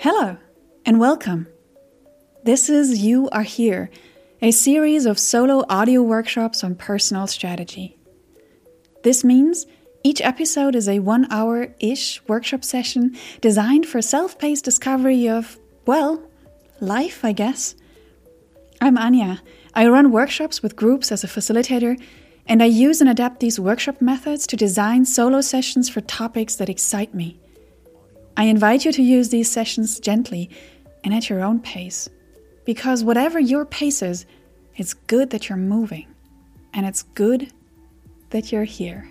Hello, and welcome. This is You Are Here, a series of solo audio workshops on personal strategy. This means each episode is a one hour ish workshop session designed for self paced discovery of, well, life, I guess. I'm Anja. I run workshops with groups as a facilitator and I use and adapt these workshop methods to design solo sessions for topics that excite me. I invite you to use these sessions gently and at your own pace. Because whatever your pace is, it's good that you're moving, and it's good that you're here.